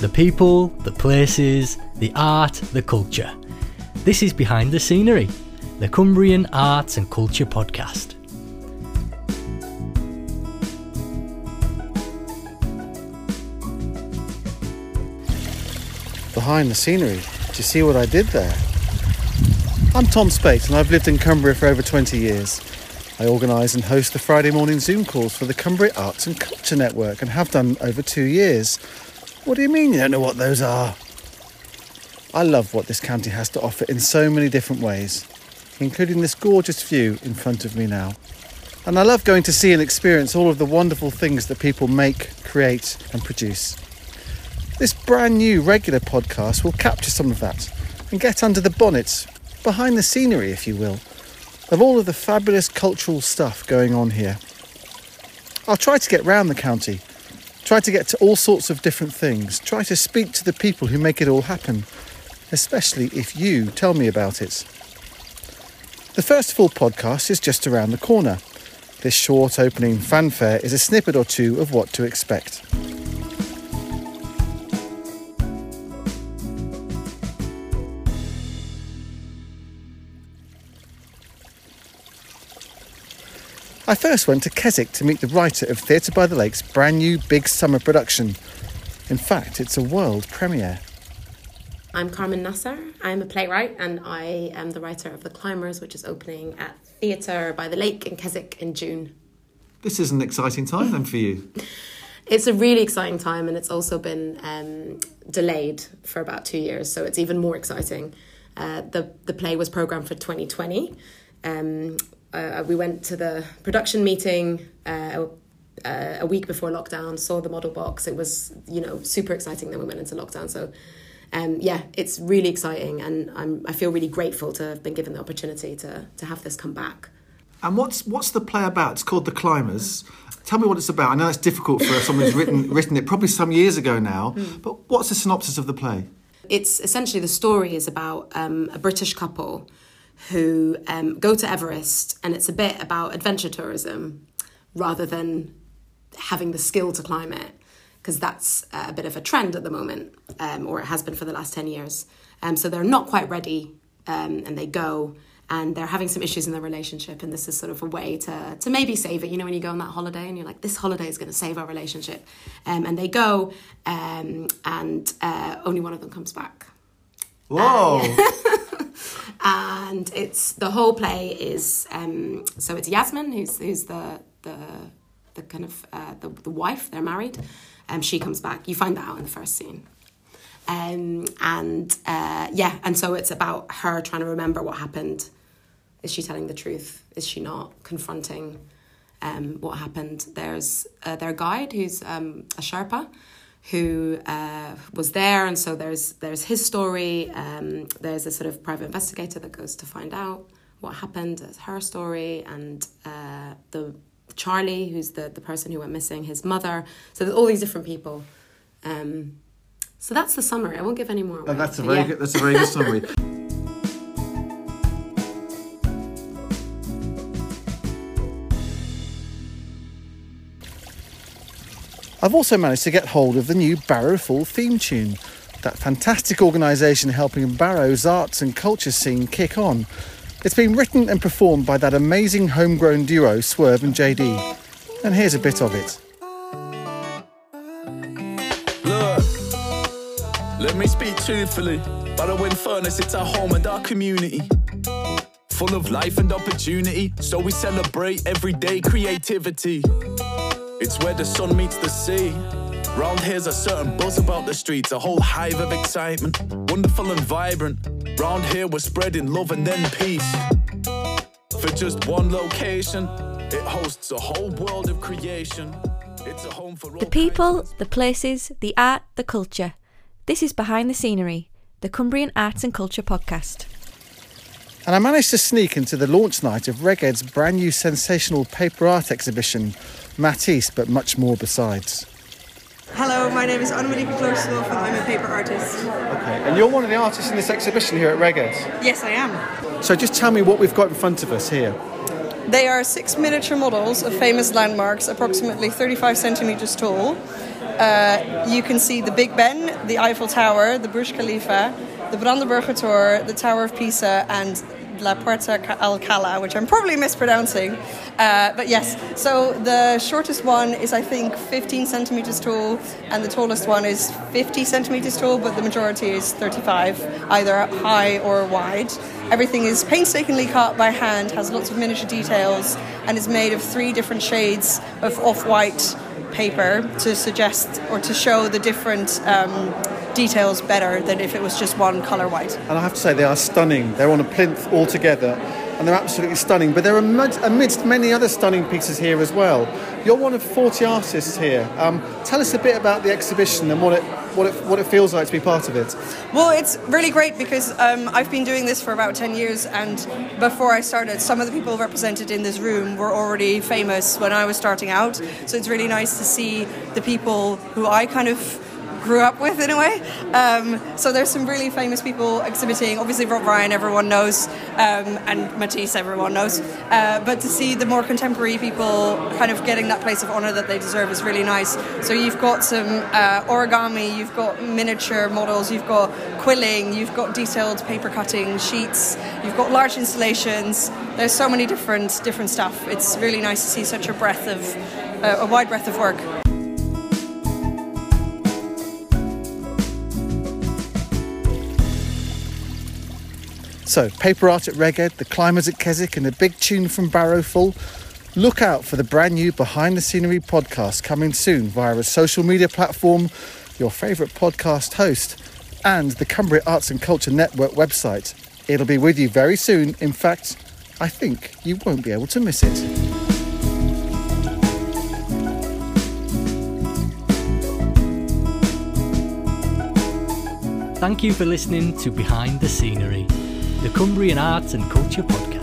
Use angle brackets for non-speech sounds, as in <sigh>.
The people, the places, the art, the culture. This is Behind the Scenery, the Cumbrian Arts and Culture podcast. Behind the scenery. Do you see what I did there? I'm Tom Spate and I've lived in Cumbria for over 20 years. I organise and host the Friday morning Zoom calls for the Cumbria Arts and Culture Network and have done over two years. What do you mean you don't know what those are? I love what this county has to offer in so many different ways, including this gorgeous view in front of me now. And I love going to see and experience all of the wonderful things that people make, create, and produce. This brand new regular podcast will capture some of that and get under the bonnet, behind the scenery, if you will, of all of the fabulous cultural stuff going on here. I'll try to get round the county, try to get to all sorts of different things, try to speak to the people who make it all happen, especially if you tell me about it. The first full podcast is just around the corner. This short opening fanfare is a snippet or two of what to expect. I first went to Keswick to meet the writer of Theatre by the Lake's brand new big summer production. In fact, it's a world premiere. I'm Carmen Nasr. I'm a playwright and I am the writer of The Climbers, which is opening at Theatre by the Lake in Keswick in June. This is an exciting time then for you. <laughs> It's a really exciting time and it's also been um, delayed for about two years, so it's even more exciting. Uh, the, the play was programmed for 2020. Um, uh, we went to the production meeting uh, uh, a week before lockdown, saw the model box. It was, you know, super exciting. Then we went into lockdown. So, um, yeah, it's really exciting, and I'm I feel really grateful to have been given the opportunity to to have this come back. And what's what's the play about? It's called The Climbers. Tell me what it's about. I know it's difficult for someone who's written <laughs> written it probably some years ago now. But what's the synopsis of the play? It's essentially the story is about um, a British couple who um, go to Everest, and it's a bit about adventure tourism rather than having the skill to climb it, because that's a bit of a trend at the moment, um, or it has been for the last 10 years. Um, so they're not quite ready, um, and they go. And they're having some issues in their relationship, and this is sort of a way to to maybe save it. You know, when you go on that holiday and you're like, "This holiday is going to save our relationship," um, and they go, um, and uh, only one of them comes back. Whoa! <laughs> and it's the whole play is um, so it's Yasmin who's who's the the the kind of uh, the the wife they're married, and um, she comes back. You find that out in the first scene, um, and uh, yeah, and so it's about her trying to remember what happened. Is she telling the truth? Is she not confronting um, what happened? There's uh, their guide who's um, a Sherpa who uh, was there, and so there's there's his story. Um, there's a sort of private investigator that goes to find out what happened. There's her story, and uh, the Charlie, who's the the person who went missing, his mother. So there's all these different people. Um, so that's the summary. I won't give any more. Away. Oh, that's a very yeah. good. That's a very good summary. <laughs> I've also managed to get hold of the new Barrowful theme tune, that fantastic organisation helping Barrow's arts and culture scene kick on. It's been written and performed by that amazing homegrown duo Swerve and JD. And here's a bit of it. Look, let me speak truthfully. Barrow in Furness, it's our home and our community. Full of life and opportunity, so we celebrate everyday creativity. It's where the sun meets the sea. Round here's a certain buzz about the streets, a whole hive of excitement, wonderful and vibrant. Round here we're spreading love and then peace. For just one location, it hosts a whole world of creation. It's a home for all The people, the places, the art, the culture. This is Behind the Scenery, the Cumbrian Arts and Culture podcast. And I managed to sneak into the launch night of Rheged's brand new sensational paper art exhibition, Matisse, but much more besides. Hello, my name is Annemalika Kloosterhoff and I'm a paper artist. Okay, and you're one of the artists in this exhibition here at Rheged. Yes, I am. So just tell me what we've got in front of us here. They are six miniature models of famous landmarks, approximately 35 centimeters tall. uh, you can see the Big Ben, the Eiffel Tower, the Burj Khalifa, the Brandenburger Tor, the Tower of Pisa, and La Puerta Alcala, which I'm probably mispronouncing. Uh, but yes, so the shortest one is, I think, 15 centimeters tall, and the tallest one is 50 centimeters tall, but the majority is 35, either high or wide. Everything is painstakingly cut by hand, has lots of miniature details, and is made of three different shades of off white paper to suggest or to show the different um, details better than if it was just one colour white. And I have to say, they are stunning. They're on a plinth all together, and they're absolutely stunning. But they're amidst many other stunning pieces here as well. You're one of 40 artists here. Um, tell us a bit about the exhibition and what it, what, it, what it feels like to be part of it. Well, it's really great because um, I've been doing this for about 10 years, and before I started, some of the people represented in this room were already famous when I was starting out. So it's really nice to see the people who I kind of grew up with in a way. Um, so there's some really famous people exhibiting. Obviously, Rob Ryan, everyone knows, um, and Matisse, everyone knows. Uh, but to see the more contemporary people kind of getting that place of honor that they deserve is really nice. So you've got some uh, origami, you've got miniature models, you've got quilling, you've got detailed paper cutting sheets, you've got large installations. There's so many different different stuff. It's really nice to see such a breadth of uh, a wide breadth of work. So, paper art at Rheged, the climbers at Keswick, and a big tune from Barrowful. Look out for the brand new Behind the Scenery podcast coming soon via a social media platform, your favourite podcast host, and the Cumbria Arts and Culture Network website. It'll be with you very soon. In fact, I think you won't be able to miss it. Thank you for listening to Behind the Scenery, the Cumbrian Arts and Culture Podcast.